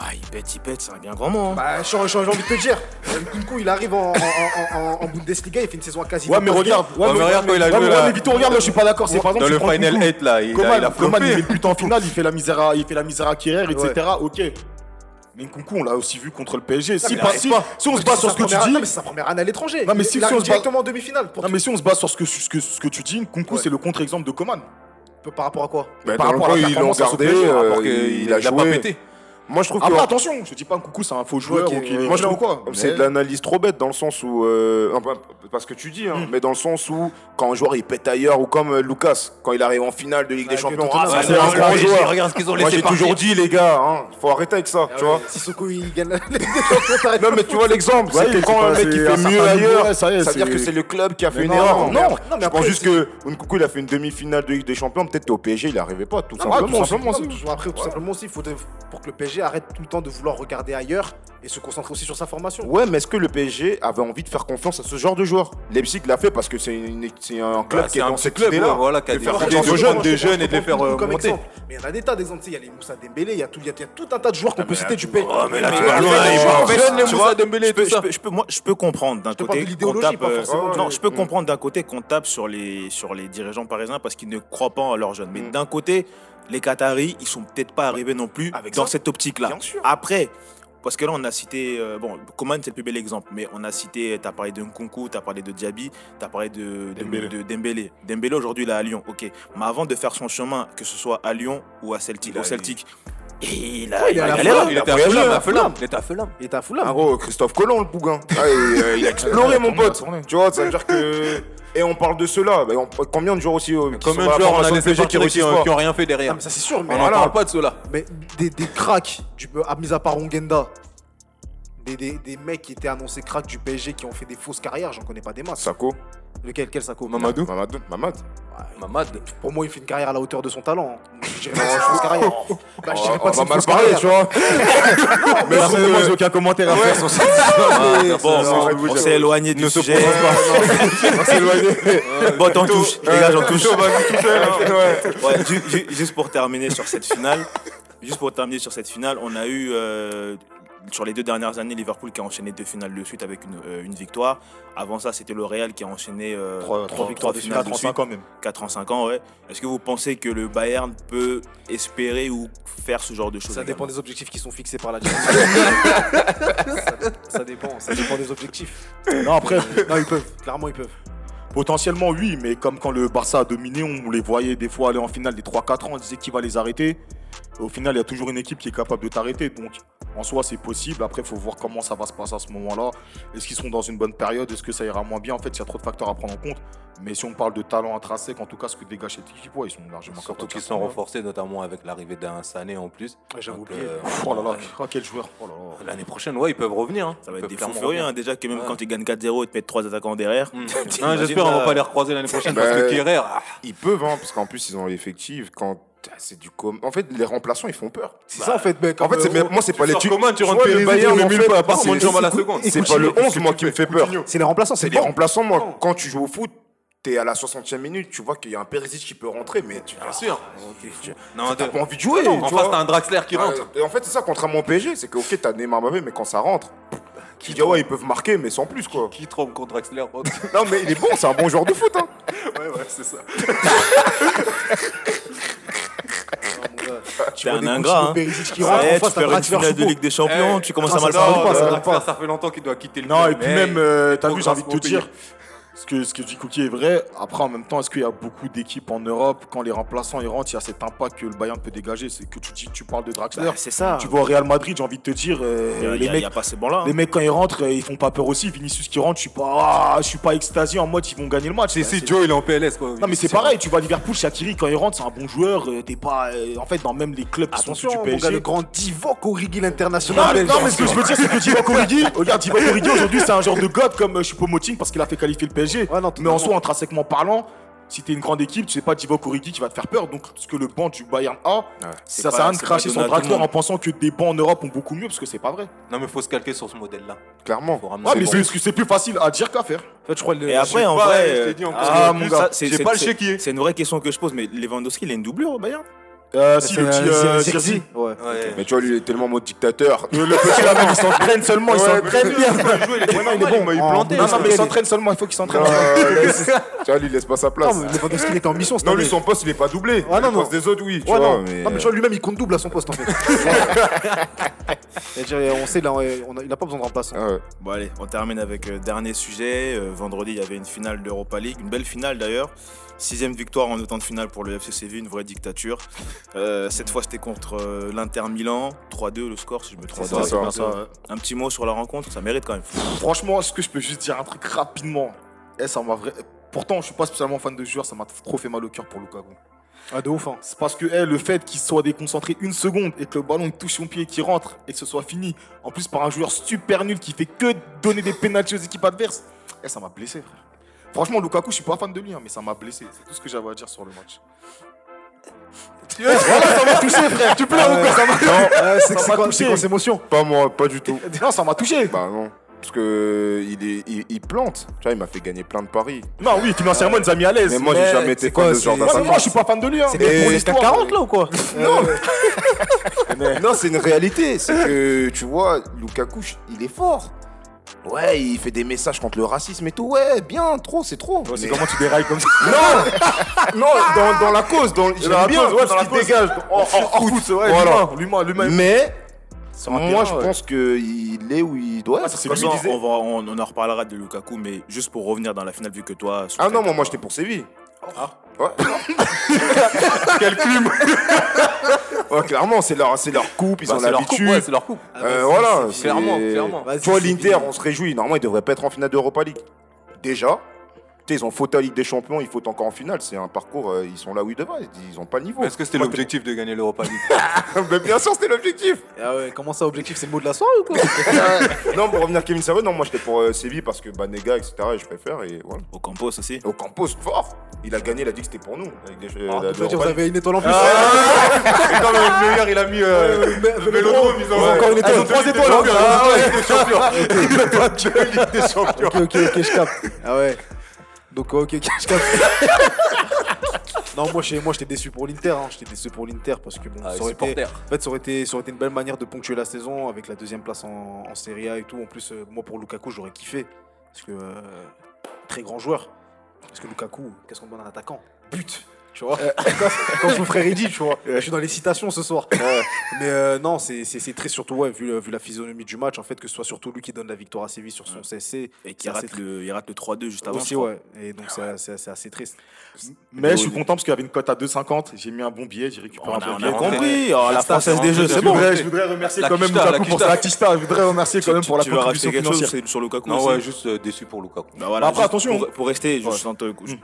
Ah, il pète, il pète, c'est un bien grand mot. hein. Bah, j'ai envie de te dire, euh, Nkunku, il arrive en, en, en, Bundesliga, il fait une saison à quasi. Ouais, mais regarde. Ouais, mais regarde quand il a Ouais, joué mais- ouais, regarde, là, je suis pas d'accord. C'est par exemple, Dans le Final Nkunku. 8 là, il a, il Coman, il but en finale, il fait la misère à, il fait la misère à Kerrer, etc. Ok. Mais Nkunku, on l'a aussi vu contre le PSG. Si, mais pas- arrête si, pas. si on se base sur ce que tu Non, dis, mais c'est sa première année à l'étranger. Non, mais Il- si- il si arrive on se bat- directement en demi-finale. Non, mais si on se base sur ce que, ce que, ce que tu dis, Nkunku, Ouais. c'est le contre-exemple de Coman. Par rapport à quoi? Bah, par le rapport à la euh, qu'il il a a pas joué. Moi, je trouve que. Après, attention, je dis pas Nkunku, c'est un faux joueur ouais. est Moi, je trouve ou quoi. c'est mais- de l'analyse trop bête dans le sens où. euh, enfin, parce que tu dis, hein, mais dans le sens où, quand un joueur il pète ailleurs, ou comme euh, Lucas, quand il arrive en finale de Ligue des Champions, ah, c'est un grand joueur. Regarde ce qu'ils ont Moi, laissé j'ai toujours dit, les gars, hein, faut arrêter avec ça, tu vois. Sissoko, il gagne la Ligue des Champions, Non, mais tu vois l'exemple, c'est que quand un mec il fait un mieux ailleurs, ça veut dire que c'est le club qui a fait une erreur. non, je pense juste que Nkunku il a fait une demi-finale de Ligue des Champions, peut-être au PSG il arrivait pas, tout Ah, simplement. Après, tout simplement aussi, il faut de- pour que le PSG PSG arrête tout le temps de vouloir regarder ailleurs et se concentrer aussi sur sa formation. Ouais, mais est-ce que le PSG avait envie de faire confiance à ce genre de joueurs Leipzig l'a fait parce que c'est un club Bah, qui est un dans cette club, ouais, voilà, qui a de des- faire des confiance jeunes, aux jeunes. des jeunes et de les faire, euh, comme monter. exemple. Mais il y en a des tas d'exemples. Tu Il y a les Moussa Dembélé, il y a tout, il y a, il y a tout un tas de joueurs qu'on peut citer du PSG. mais là, tu tu Moussa Dembélé, je peux- tout ça. je peux- peux- peux comprendre d'un côté qu'on tape. euh, non, je peux Mm. comprendre d'un côté qu'on tape sur les sur les dirigeants parisiens parce qu'ils ne croient pas en leurs jeunes. Mais Mm. d'un côté, les Qataris, ils sont peut-être pas arrivés non plus Avec dans ça. cette optique-là. Bien sûr. Après. Parce que là, on a cité. euh, bon, Coman, c'est le plus bel exemple. Mais on a cité. Tu as parlé de Nkunku, tu as parlé de Diaby, tu as parlé de de- Dembélé. de Dembélé. Dembélé, aujourd'hui, il est à Lyon. Ok. Mais avant de faire son chemin, que ce soit à Lyon ou à Celtic, au Celtic, il a, il il est a Il était à Fulham, hein. Il était à Fulham. Il était à Fulham. Ah, gros, Christophe Colomb, le bougain. Ah, euh, il a exploré, mon pote. Tu vois, ça veut dire que. Et on parle de cela. Mais on- combien de joueurs aussi euh, qui sont Combien de la joueurs on a et qui réussissent ont- pas qui ont rien fait Non, derrière mais ça c'est sûr, mais, On voilà. parle pas de cela. mais des, des cracks, mis à part Ongenda, des, des, des mecs qui étaient annoncés cracks du PSG qui ont fait des fausses carrières, j'en connais pas des masses. Sako, Lequel, quel Sako? Mamadou Mamadou, Mamad. Mamad. Pour moi, il fait une carrière à la hauteur de son talent. hein. Je dirais pas que c'est une fausse carrière. Bah, je dirais pas On que c'est va une mal fausse parler, carrière. tu vois. Mais j'ai aucun commentaire à faire sur ça. Ah, bon, ça, on- s'est éloigné du sujet. On s'est éloigné. Bon, t'en touches. Les gars, j'en touche. Juste pour terminer sur cette finale, juste pour terminer sur cette finale, on a eu euh, sur les deux dernières années Liverpool qui a enchaîné deux finales de suite avec une, euh, une victoire. Avant ça, c'était le Real qui a enchaîné euh, Trois- trois victoires de finales suite, 4 en 5 ans même. 4 en 5 ans. Ouais. Est-ce que vous pensez que le Bayern peut espérer ou faire ce genre de choses Ça dépend des objectifs qui sont fixés par la direction. ça, ça dépend, ça dépend des objectifs. Non, après, Non, ils peuvent, clairement ils peuvent. potentiellement, oui, mais comme quand le Barça a dominé, on les voyait des fois aller en finale des 3-4 ans, on disait qui va les arrêter. Au final, il y a toujours une équipe qui est capable de t'arrêter. Donc, en soi, c'est possible. Après, il faut voir comment ça va se passer à ce moment-là. Est-ce qu'ils sont dans une bonne période? Est-ce que ça ira moins bien? En fait, il y a trop de facteurs à prendre en compte. Mais si on parle de talent intrinsèque, en tout cas, ce que dégage cette équipe, ouais, ils sont largement Surtout capables de qu'ils sont renforcés, notamment avec l'arrivée d'un Sané en plus. Ouais, j'avais oublié. euh, Oh là là, oh, quel joueur Oh là là. L'année prochaine, ouais, ils peuvent revenir. hein. Ça va Ils être des fous furieux. hein. Déjà que même Ouais. quand ils gagnent 4-0 et te mettent 3 attaquants derrière. Non, J'espère qu'on là- va pas les recroiser l'année prochaine parce Bah, que Kerrer, ah, Ils peuvent, hein, parce qu'en plus, ils ont l'effectif. Quand c'est du com. En fait, les remplaçants, ils font peur. C'est ça en fait, mec. En fait, c'est euh, moi, c'est pas les tu- comment, tu rentres le Bayern, en fait, nulle part, à part à la c'est- seconde. C'est pas le 11, moi, qui me fait peur. c'est les remplaçants, C'est les remplaçants, moi. Quand tu joues au foot, t'es à la 60e minute, tu vois qu'il y a un Perisic qui peut rentrer, mais tu bien sûr. tu- Non, t'as pas envie de jouer. En tu face, vois. t'as un Draxler qui rentre. En fait, c'est ça, contrairement au PSG, c'est que, ok, t'as Neymar Mbappé, mais quand ça rentre, tu dis, ouais, ils peuvent marquer, mais sans plus, quoi. Qui trompe contre Draxler Non, mais il est bon, c'est un bon joueur de foot, hein. Ouais, ouais, c'est ça. T'es un ingrat. hein. qui rentre face, tu perds une finale de. Ligue des Champions, tu commences à mal parler. ça fait longtemps qu'il doit quitter le Non, et puis mais même, euh, t'as vu, j'ai envie de te dire, que, ce que dit Cookie est vrai. Après, en même temps, est-ce qu'il y a beaucoup d'équipes en Europe, quand les remplaçants ils rentrent, il y a cet impact que le Bayern peut dégager C'est que tu, dis- tu parles de Draxler. Bah, C'est ça. Tu vois au Real Madrid, j'ai envie de te dire, euh, les y a- mecs il y a pas ces hein. Les mecs quand ils rentrent, euh, ils font pas peur aussi. Vinicius qui rentre, je suis pas, ah, je suis pas extasié en mode ils vont gagner le match. Si, Bah, si, c'est- Joe, il est en PLS, quoi. Non mais c'est pareil, tu vois Liverpool, Shakiri quand il rentre, c'est un bon joueur. euh, T'es pas, euh, en fait dans même les clubs qui sont Attention, sous du gars, PSG. le grand Divock Origi, Non, l'international mais, belge. non, mais ce que je veux dire, c'est que Divock Origi, regarde, Divock Origi aujourd'hui, c'est un genre de god comme Choupo-Moting parce qu'il a fait qualifier le PSG. Ouais, non, mais en soi, intrinsèquement parlant, si t'es une grande équipe, tu sais pas Divock Origi qui va te faire peur. Donc, ce que le banc du Bayern a, ça sert à rien de cracher son monde. en pensant que des bancs en Europe ont beaucoup mieux parce que c'est pas vrai. Non, mais faut se calquer sur ce modèle-là. Clairement. Faut des mais c'est c'est plus facile à dire qu'à faire. En fait, je crois le- Et après, en pas, vrai, je t'ai dit en parce plus, que ah, mon ça, gars, c'est- pas le chéquier. C'est une vraie question que je pose, mais Lewandowski, il a une doublure au Bayern Euh, si, c'est le petit euh. Ouais. Mais tu vois, lui, il est tellement mode dictateur. Le petit là, même, il s'entraîne seulement, il s'entraîne mais- bien. Il est bon. Il En- plantait. Non, non, mais il s'entraîne seulement, il faut qu'il s'entraîne. Euh, Tu vois, lui, il laisse pas sa place. Non, mais Lewandowski il était en mission Non, lui, son poste, il est pas doublé. Ouais, non, non. des autres, oui. Tu Ouais, vois, non. mais... mais tu vois, lui-même, il compte double à son poste en fait. On sait, là, on a- il n'a pas besoin de remplaçant. Ah ouais. Bon allez, on termine avec euh, dernier sujet. Euh, vendredi, il y avait une finale d'Europa League, une belle finale d'ailleurs. Sixième victoire en autant de finales pour le FC Séville, une vraie dictature. Euh, cette fois, c'était contre euh, l'Inter Milan, 3-2 le score si je me trompe C'est pas. ça. Un petit mot sur la rencontre, ça mérite quand même. Franchement, est-ce que je peux juste dire un truc rapidement? Eh, ça m'a vrai... Pourtant, je suis pas spécialement fan de joueur, ça m'a trop fait mal au cœur pour Lukaku. Ah, de ouf, hein. C'est parce que eh, le fait qu'il soit déconcentré une seconde et que le ballon touche son pied et qu'il rentre et que ce soit fini, en plus par un joueur super nul qui fait que donner des pénalties aux équipes adverses, eh, ça m'a blessé, frère. Franchement, Lukaku, je suis pas fan de lui, hein, mais ça m'a blessé. C'est tout ce que j'avais à dire sur le match. ça m'a touché, frère. Tu pleures ou quoi? Ça m'a Ouais, C'est ça c'est m'a quoi touché. c'est quoi ces émotions Pas moi, pas du tout. Non, ça m'a touché. Bah non. Parce que il, est, il, il plante. Tu vois, il m'a fait gagner plein de paris. Non, oui, financièrement, il nous a mis à l'aise. Mais moi, j'ai jamais été c'est quoi, fan de ce genre Ouais, mais moi, je suis pas fan de lui. Hein. C'est des pour les CAC 40 là ou quoi? Non, c'est une réalité. C'est que, tu vois, Lukaku, il est fort. Ouais, il fait des messages contre le racisme et tout. Ouais, bien, trop, c'est trop. Ouais, C'est comment tu dérailles comme ça Non, non, dans, dans la cause, dans, Dans la bien cause, ouais, dans la cause. dégage. Oh, oh, oh, foot, ouais, Voilà. l'humain, l'humain. Mais moi, terrain, je ouais. pense qu'il est où il doit être. on, va, on, on en reparlera de Lukaku, mais juste pour revenir dans la finale, vu que toi. Ah non, moi, moi j'étais pour Séville. Ah. Ouais. Quel plume Ouais, clairement, c'est leur, c'est leur coupe, ils Bah, ont c'est leur coupe, l'habitude. ouais, c'est leur coupe. Euh, voilà, c'est- Clairement, clairement. Vas-y, Tu vois, c'est l'Inter, on se réjouit. Normalement, ils devraient pas être en finale d'Europa League. Déjà. Tu sais, ils ont faute à Ligue des Champions, ils fautent encore en finale. C'est un parcours, euh, ils sont là où ils devraient. Ils ont pas le niveau. Est-ce que c'était l'objectif de gagner l'Europa League Mais bien sûr, c'était l'objectif. Ah ouais, comment ça, objectif C'est le mot de la soirée ou quoi non, pour revenir à Kevin Serveux, non, moi j'étais pour euh, Séville parce que Banega, etc., je préfère. Et voilà. Au Campos aussi. Au Campos, fort. Il a gagné, il a dit que c'était pour nous. Avec des, Ah, la- dire, vous avez une étoile en plus Quand le meilleur, il a mis euh, Vélodrome, ils ont encore une étoile. Trois étoiles en plus. Ah Ah ouais, Ligue des champions. Ligue des champions. Ok, ok, ok, je capte. Ah ouais. Donc, ok, ok, je capte. non, moi, j'ai- moi, j'étais déçu pour l'Inter. Hein. J'étais déçu pour l'Inter parce que bon, Ah, ça, aurait été, supporter. en fait, ça, aurait été, ça aurait été une belle manière de ponctuer la saison avec la deuxième place en, en Serie A et tout. En plus, euh, moi, pour Lukaku, j'aurais kiffé. Parce que, euh, très grand joueur. Parce que Lukaku, qu'est-ce qu'on demande à un attaquant But tu vois son frère il dit, tu vois. Je suis dans les citations ce soir. Mais euh, non, c'est très surtout, ouais, vu, vu la physionomie du match, en fait, que ce soit surtout lui qui donne la victoire à Séville sur son CSC. Et qui rate assez le, il rate le 3-2 juste avant. aussi, je ouais. Et donc, c'est c'est- c'est assez triste. Mais je suis content parce qu'il y avait une cote à 2,50. J'ai mis un bon billet, j'ai récupéré On un a, bon on billet. a compris. Oh, la française des jeux, Je c'est bon. voudrais, je voudrais remercier quand même Lukaku la pour sa. Je voudrais remercier quand même pour la contribution financière. sur Lukaku Non, ouais, juste euh, déçu pour Lukaku. Bah Après, attention. Pour, rester, Ouais.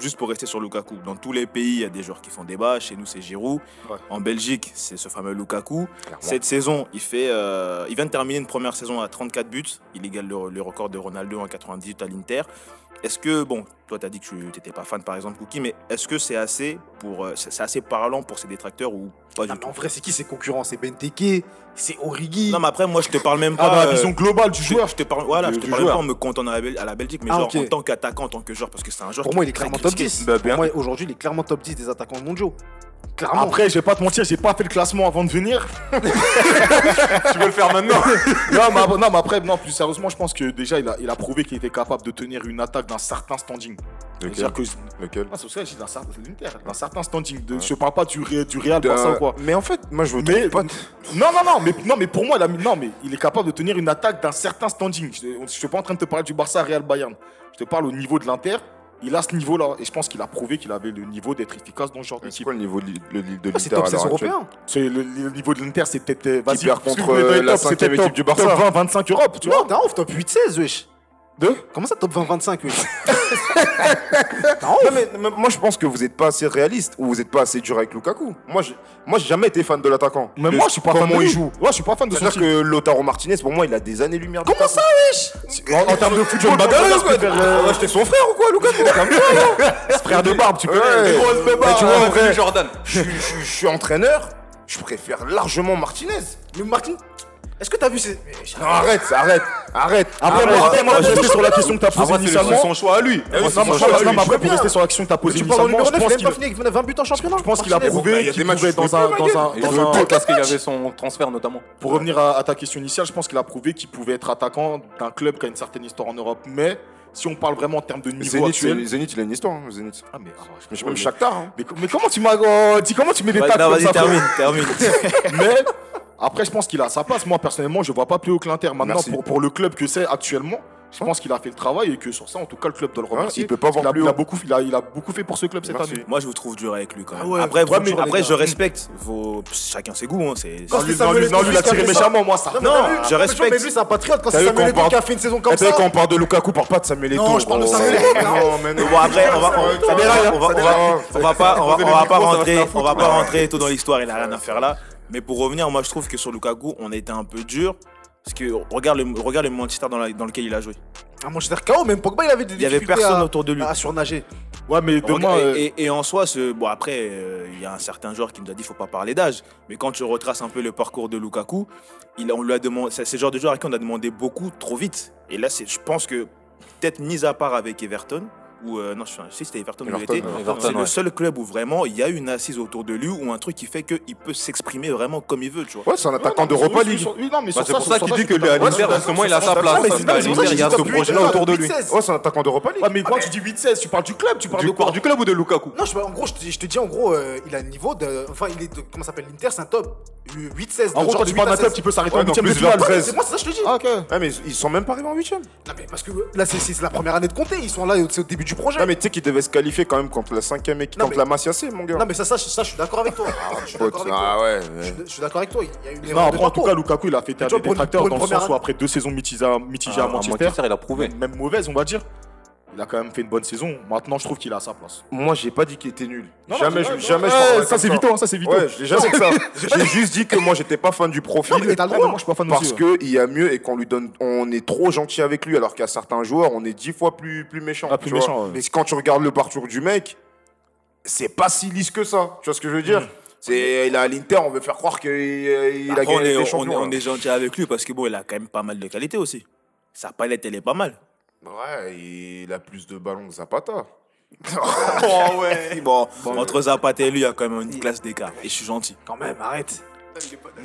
juste pour rester sur Lukaku, dans tous les pays, il y a des joueurs qui font débat. Chez nous, c'est Giroud. Ouais. En Belgique, c'est ce fameux Lukaku. Cette saison, il, fait, euh, il vient de terminer une première saison à 34 buts. Il égale le, le record de Ronaldo en 98 à l'Inter. Est-ce que, bon, toi, tu as dit que tu n'étais pas fan, par exemple, Cookie, mais est-ce que c'est assez, pour, euh, c'est assez parlant pour ses détracteurs ou pas du Non, mais tout? en vrai, c'est qui ses concurrents? C'est Benteke, c'est Origi. Non, mais après, moi, je te parle même Ah, pas. dans la euh, vision globale du joueur. je te parle, voilà, Du- je te parle joueur. pas en me comptant à la, Bel- à la Belgique, mais Ah, genre en tant qu'attaquant, en tant que joueur, parce que c'est un joueur Pour qui moi, il est clairement top critiqué. 10. Bah, Pour bien. moi, aujourd'hui, il est clairement top 10 des attaquants mondiaux. Clairement. Après, je vais pas te mentir, j'ai pas fait le classement avant de venir. Tu veux le faire maintenant non, mais, après- non, mais après, non, plus sérieusement, je pense que déjà, il a, il a prouvé qu'il était capable de tenir une attaque d'un certain standing. C'est-à-dire que. Lequel Ah, c'est pour ça que je dis d'un certain, c'est l'Inter, d'un certain standing. De, Je parle pas du, Ré- du Real, Barça ou quoi. Mais en fait, moi je veux Mais, pas. non, non, non, mais, non, mais pour moi, il a non, mais il est capable de tenir une attaque d'un certain standing. Je ne suis pas en train de te parler du Barça Real Bayern. Je te parle au niveau de l'Inter. Il a ce niveau-là. Et je pense qu'il a prouvé qu'il avait le niveau d'être efficace dans ce genre C'est d'équipe. quoi le niveau de Ah, c'est l'Inter top à 16 l'heure actuelle européen. C'est le, le niveau de l'Inter, c'est peut-être. euh, Vas-y, contre, euh, top, la c'est cinquième peut-être équipe du top Barça. 20, 25 Europe, tu vois. Non, t'es en ouf, top 8-16, wesh. Deux Comment ça, top 20-25, wesh Non, mais, mais moi je pense que vous n'êtes pas assez réaliste ou vous n'êtes pas assez dur avec Lukaku. Moi, je- moi j'ai jamais été fan de l'attaquant. Mais De moi, je suis pas fan de comment lui. il joue. Ouais, je suis pas fan de son C'est-à-dire que Lautaro Martinez, pour moi, il a des années-lumière. Comment ça En, en termes de bah, me je préfère, euh, J'étais son frère ou quoi, Lukaku frère de barbe, tu peux. Ouais. Mais tu vois, en vrai, Jordan. je, suis entraîneur, je préfère largement Martinez. Mais Martin, est-ce que t'as vu ces. Non, arrête, arrête, arrête. Après, arrête. moi, après, moi, je vais rester sur la question que t'as posée initialement. c'est son choix à lui. Non, moi, après, pour rester sur la question que t'as posée initialement, je 9, il pense a qu'il fini avec 20 buts en championnat je pense qu'il a prouvé Bah, il a qu'il des matchs pouvait où dans un, dans un, Il parce qu'il y avait son transfert notamment. Pour revenir à, ta question initiale, je pense qu'il a prouvé qu'il pouvait être attaquant d'un club qui a une certaine histoire en Europe. Mais si on parle vraiment en termes de niveau Zénith, actuel. c'est- Zénith, il a une histoire, hein, Zénith. Ah, mais, ah, Mais je ouais, même Shakhtar. hein. mais, mais comment tu m'as. oh, dis, comment tu mets des non, comme vas-y, ça termine, termine. Mais après, je pense qu'il a sa place. Moi, personnellement, je vois pas plus haut que l'Inter. Maintenant, Merci. pour, pour le club que c'est actuellement, je pense qu'il a fait le travail et que sur ça, en tout cas, le club doit le remercier. il peut pas voir plus a, il a beaucoup, il, a, il a beaucoup fait pour ce club cette Merci. année. Moi, je vous trouve dur avec lui quand même. Ah ouais, après, dur, après je respecte vos. Chacun ses goûts. Hein, c'est... Quand Non, c'est lui, non, Samuel lui, non, lui, il a tiré méchamment, moi, ça. Non, je Mais respecte. lui, c'est un patriote quand c'est Samuel qu'on Eto'o parle- qui a fait une saison comme Eh ça. quand on parle de Lukaku, parle pas de Samuel Eto'o. Non, je parle de Oh. Samuel Eto'o. Non, mais non. Bon après on on, hein, on on on on on on va pas rentrer tout dans l'histoire il a rien à faire là mais pour revenir moi je trouve que sur Lukaku on a été un peu dur parce que regarde le regarde le Manchester dans, la- dans lequel il a joué Ah, Manchester KO, même Pogba, il avait des il y avait personne à- autour de lui à surnager. Ouais, mais demain. et, euh, et- et en soi, ce- bon après, euh, il y a un certain joueur qui nous a dit qu'il faut pas parler d'âge. Mais quand tu retraces un peu le parcours de Lukaku, il, on lui a demandé, c'est le genre de joueur à qui on a demandé beaucoup trop vite. Et là, je pense que peut-être mis à part avec Everton. Ou euh, non, je sais c'était Everton, Everton, ouais. C'est le seul club où vraiment il y a une assise autour de lui ou un truc qui fait qu'il peut s'exprimer vraiment comme il veut, tu vois. Ouais, c'est un attaquant d'Europa League. sur- Oui, non, mais Bah, c'est pour ça sur qu'il dit que lui, à l'Inter, en ce moment, il a sa place. ça l'Inter, que il y a ce projet-là autour de lui. 8-16. Ouais, c'est un attaquant d'Europa League. Ouais, mais quand tu dis 8-16, tu parles du club, tu parles Du, de quoi du club ou de Lukaku? Non, je, en gros, je te, dis, en gros, euh, il a un niveau de. Enfin, il est de. Comment ça s'appelle L'Inter, c'est un top 8-16. En de gros, quand tu parles 8 à d'un club 16. qui peut s'arrêter Ouais, en mais en 8 de finale. le Ouais, 13. C'est moi, c'est ça je te dis. Ah, ok. Ouais, mais ils sont même pas arrivés en 8 Non, mais parce que là, c'est la première année de compter. Ils sont là, c'est au début du projet. Non, mais tu sais qu'ils devaient se qualifier quand même contre la 5ème équipe, contre mais- la Masia C, mon gars. Non, mais ça, ça, je- ça, je suis d'accord avec toi. Je suis Pote, d'accord avec ah toi. ouais. Je ouais. suis- d'accord avec toi. Il y a une Non, en tout cas, Lukaku, il a détracteurs pour une dans le première sens où après deux saisons mitigées, mitigées Ah, à à Manchester, il a prouvé. même mauvaise, on va dire, il a quand même fait une bonne saison. Maintenant, je trouve qu'il a sa place. Moi, j'ai pas dit qu'il était nul. Non, jamais, non, je, non, jamais je ça c'est Vito, hein, ça c'est Vito. Ouais, je l'ai jamais dit ça. J'ai juste dit que moi, j'étais pas fan du profil. Non, mais t'as le Ouais, droit. mais moi, je suis pas fan Parce aussi, ouais. qu'il y a mieux et qu'on lui donne, on est trop gentil avec lui, alors qu'il y a certains joueurs, on est dix fois plus, plus méchant. Ah, plus tu vois. méchant, ouais. Mais quand tu regardes le parcours du mec, c'est pas si lisse que ça. Tu vois ce que je veux dire? Mm. C'est, il est à l'Inter, on veut faire croire qu'il il a gagné on, champions. est, on là. est gentil avec lui parce que bon, il a quand même pas mal de qualité aussi. Sa palette, elle est pas mal. Ouais, il a plus de ballons que Zapata. Oh ouais. Bon, entre Zapata et lui, il y a quand même une classe d'écart. Et je suis gentil. Quand même, arrête.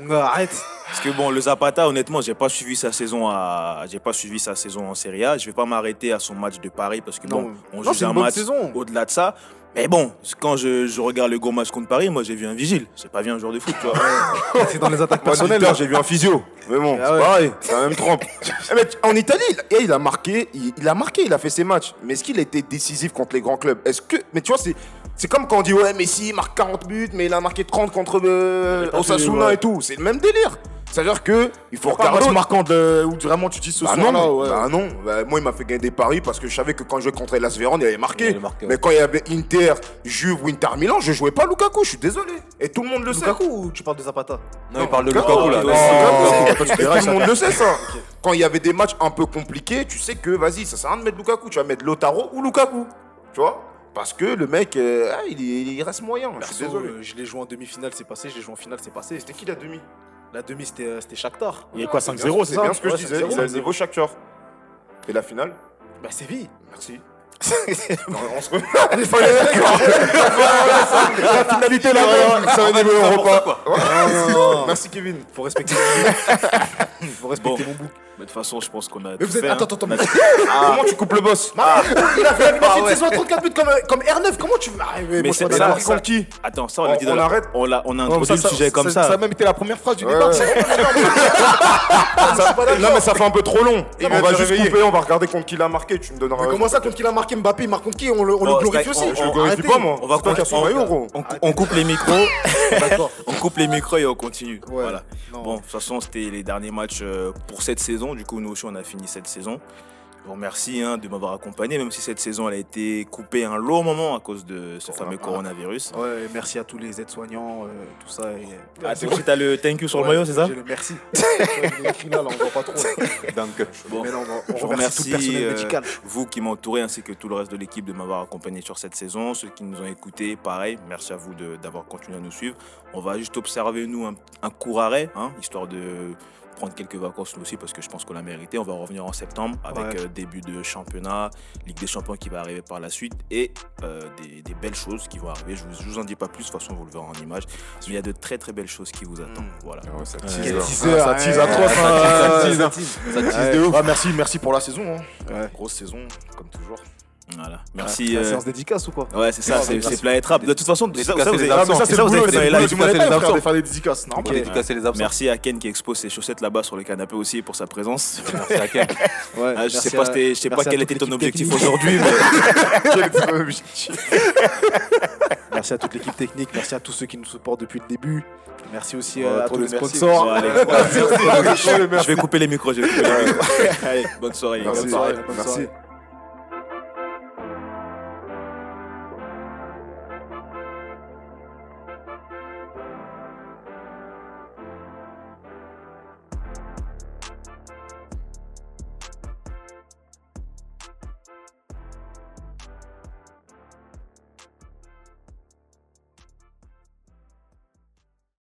Gars, arrête. Parce que bon, le Zapata, honnêtement, j'ai pas suivi sa saison à, j'ai pas suivi sa saison en Serie A. Je vais pas m'arrêter à son match de Paris parce que Non. bon, on Non, juge un match saison. au-delà de ça. Mais bon, quand je, je regarde le gros match contre Paris, moi j'ai vu un vigile. J'ai pas vu un joueur de foot, tu vois. C'est dans les attaques personnelles. l'Inter, j'ai vu un physio. Mais bon, Ah c'est ouais. pareil, c'est la même trempe. Eh, mais en Italie, il, eh, il a marqué, il, il a marqué, il a fait ses matchs. Mais est-ce qu'il a été décisif contre les grands clubs? Est-ce que, mais tu vois, c'est, c'est comme quand on dit ouais, Messi marque 40 buts, mais il a marqué 30 contre euh, Osasuna ouais. et tout. C'est le même délire. C'est-à-dire que il faut regarder. match marquant de, où vraiment tu dis ce Bah soir non, là, ouais. bah non. Bah, moi, il m'a fait gagner des paris parce que je savais que quand je jouais contre Las Véron, il avait marqué. Il avait marqué, Mais quand il y avait Inter, Juve ou Inter Milan, je jouais pas Lukaku. Je suis désolé. Et tout le monde le sait. Lukaku ou tu parles de Zapata? Non, il parle de Lukaku, Lukaku là. Lukaku, Oh, tout le monde le sait ça. Quand il y avait des matchs un peu compliqués, tu sais que vas-y, ça sert à rien de mettre Lukaku. Tu vas mettre Lotaro ou Lukaku. Tu vois? Parce que le mec, euh, ah, il, est- il reste moyen. Je suis désolé. euh, Je l'ai joué en demi-finale, c'est passé. Je l'ai joué en finale, c'est passé. C'était qui la demi? La demi, c'était euh, c'était Shakhtar. Il y a quoi, 5-0, C'est ça bien ce que je Ouais, disais. 5-0. Il a le niveau Shakhtar. Et la finale Bah, Séville. Merci. Non, on se fallait La finalité là, c'est un niveau Europa. Merci Kevin. Faut respecter. Faut respecter mon bout. Mais de toute façon, je pense qu'on a. Mais vous êtes. fait, Attends, hein. attends, On a- attends. Comment tu coupes le boss Il a fait, il a fait une saison à 34 buts comme, comme R9. Comment tu veux. Ah, mais c'est- ça- ça- qui Attends, ça on On- l'a dit dans on la- arrête On l'a, on a Non, introduit ça, le sujet comme ça. ça. Ça a même été la première phrase du Ouais, débat. ouais. Non mais ça fait un peu trop long. On va de juste couper, on va regarder contre qui l'a marqué. Tu me donneras. Mais comment ça, contre qui il a marqué Mbappé, il marque contre qui On le, on le Oh, glorifie aussi. on- Je le glorifie pas moi. On va. On, cou- on coupe les micros. On coupe les micros et on continue. Ouais. Voilà. Bon, de toute façon, c'était les derniers matchs euh, pour cette saison. Du coup, nous aussi, on a fini cette saison. Je vous remercie hein, de m'avoir accompagné, même si cette saison elle a été coupée un long moment à cause de ce fameux coronavirus. Ouais, merci à tous les aides-soignants, euh, tout ça. Et... Ah, c'est aussi, t'as le thank you sur le maillot, c'est ça j'ai le merci. Écrit là, là, on voit pas trop. Donc, Bon. Non, on, on Je vous remercie euh, vous qui m'entourez ainsi que tout le reste de l'équipe de m'avoir accompagné sur cette saison. Ceux qui nous ont écoutés, pareil, merci à vous de- d'avoir continué à nous suivre. On va juste observer, nous, un, un court arrêt, hein, histoire de prendre quelques vacances nous aussi, parce que je pense qu'on l'a mérité. On va revenir en septembre avec Ouais. euh, début de championnat, Ligue des Champions qui va arriver par la suite et euh, des, des belles choses qui vont arriver. Je vous, je vous en dis pas plus, de toute façon, vous le verrez en image. Mais il y a de très très belles choses qui vous attendent. Voilà. Ouais, ça tease, ça tease à. Ah, merci, merci pour la saison. hein. Grosse saison, comme toujours. Voilà. Merci. La euh, séance dédicace ou quoi? Ouais, c'est ça, c'est Rap. De toute façon, c'est ça, vous avez- fait dans les lives. des dédicaces. Normal. Les absents. Merci à Ken qui expose ses chaussettes là-bas sur le canapé aussi pour sa présence. Merci à Ken. Ah, je sais pas, je sais pas quel était ton objectif aujourd'hui, mais Quel était ton objectif? Merci à toute l'équipe technique, merci à tous ceux qui nous supportent depuis le début. Merci aussi à tous les sponsors. Je vais couper les micros. Bonne Merci. soirée.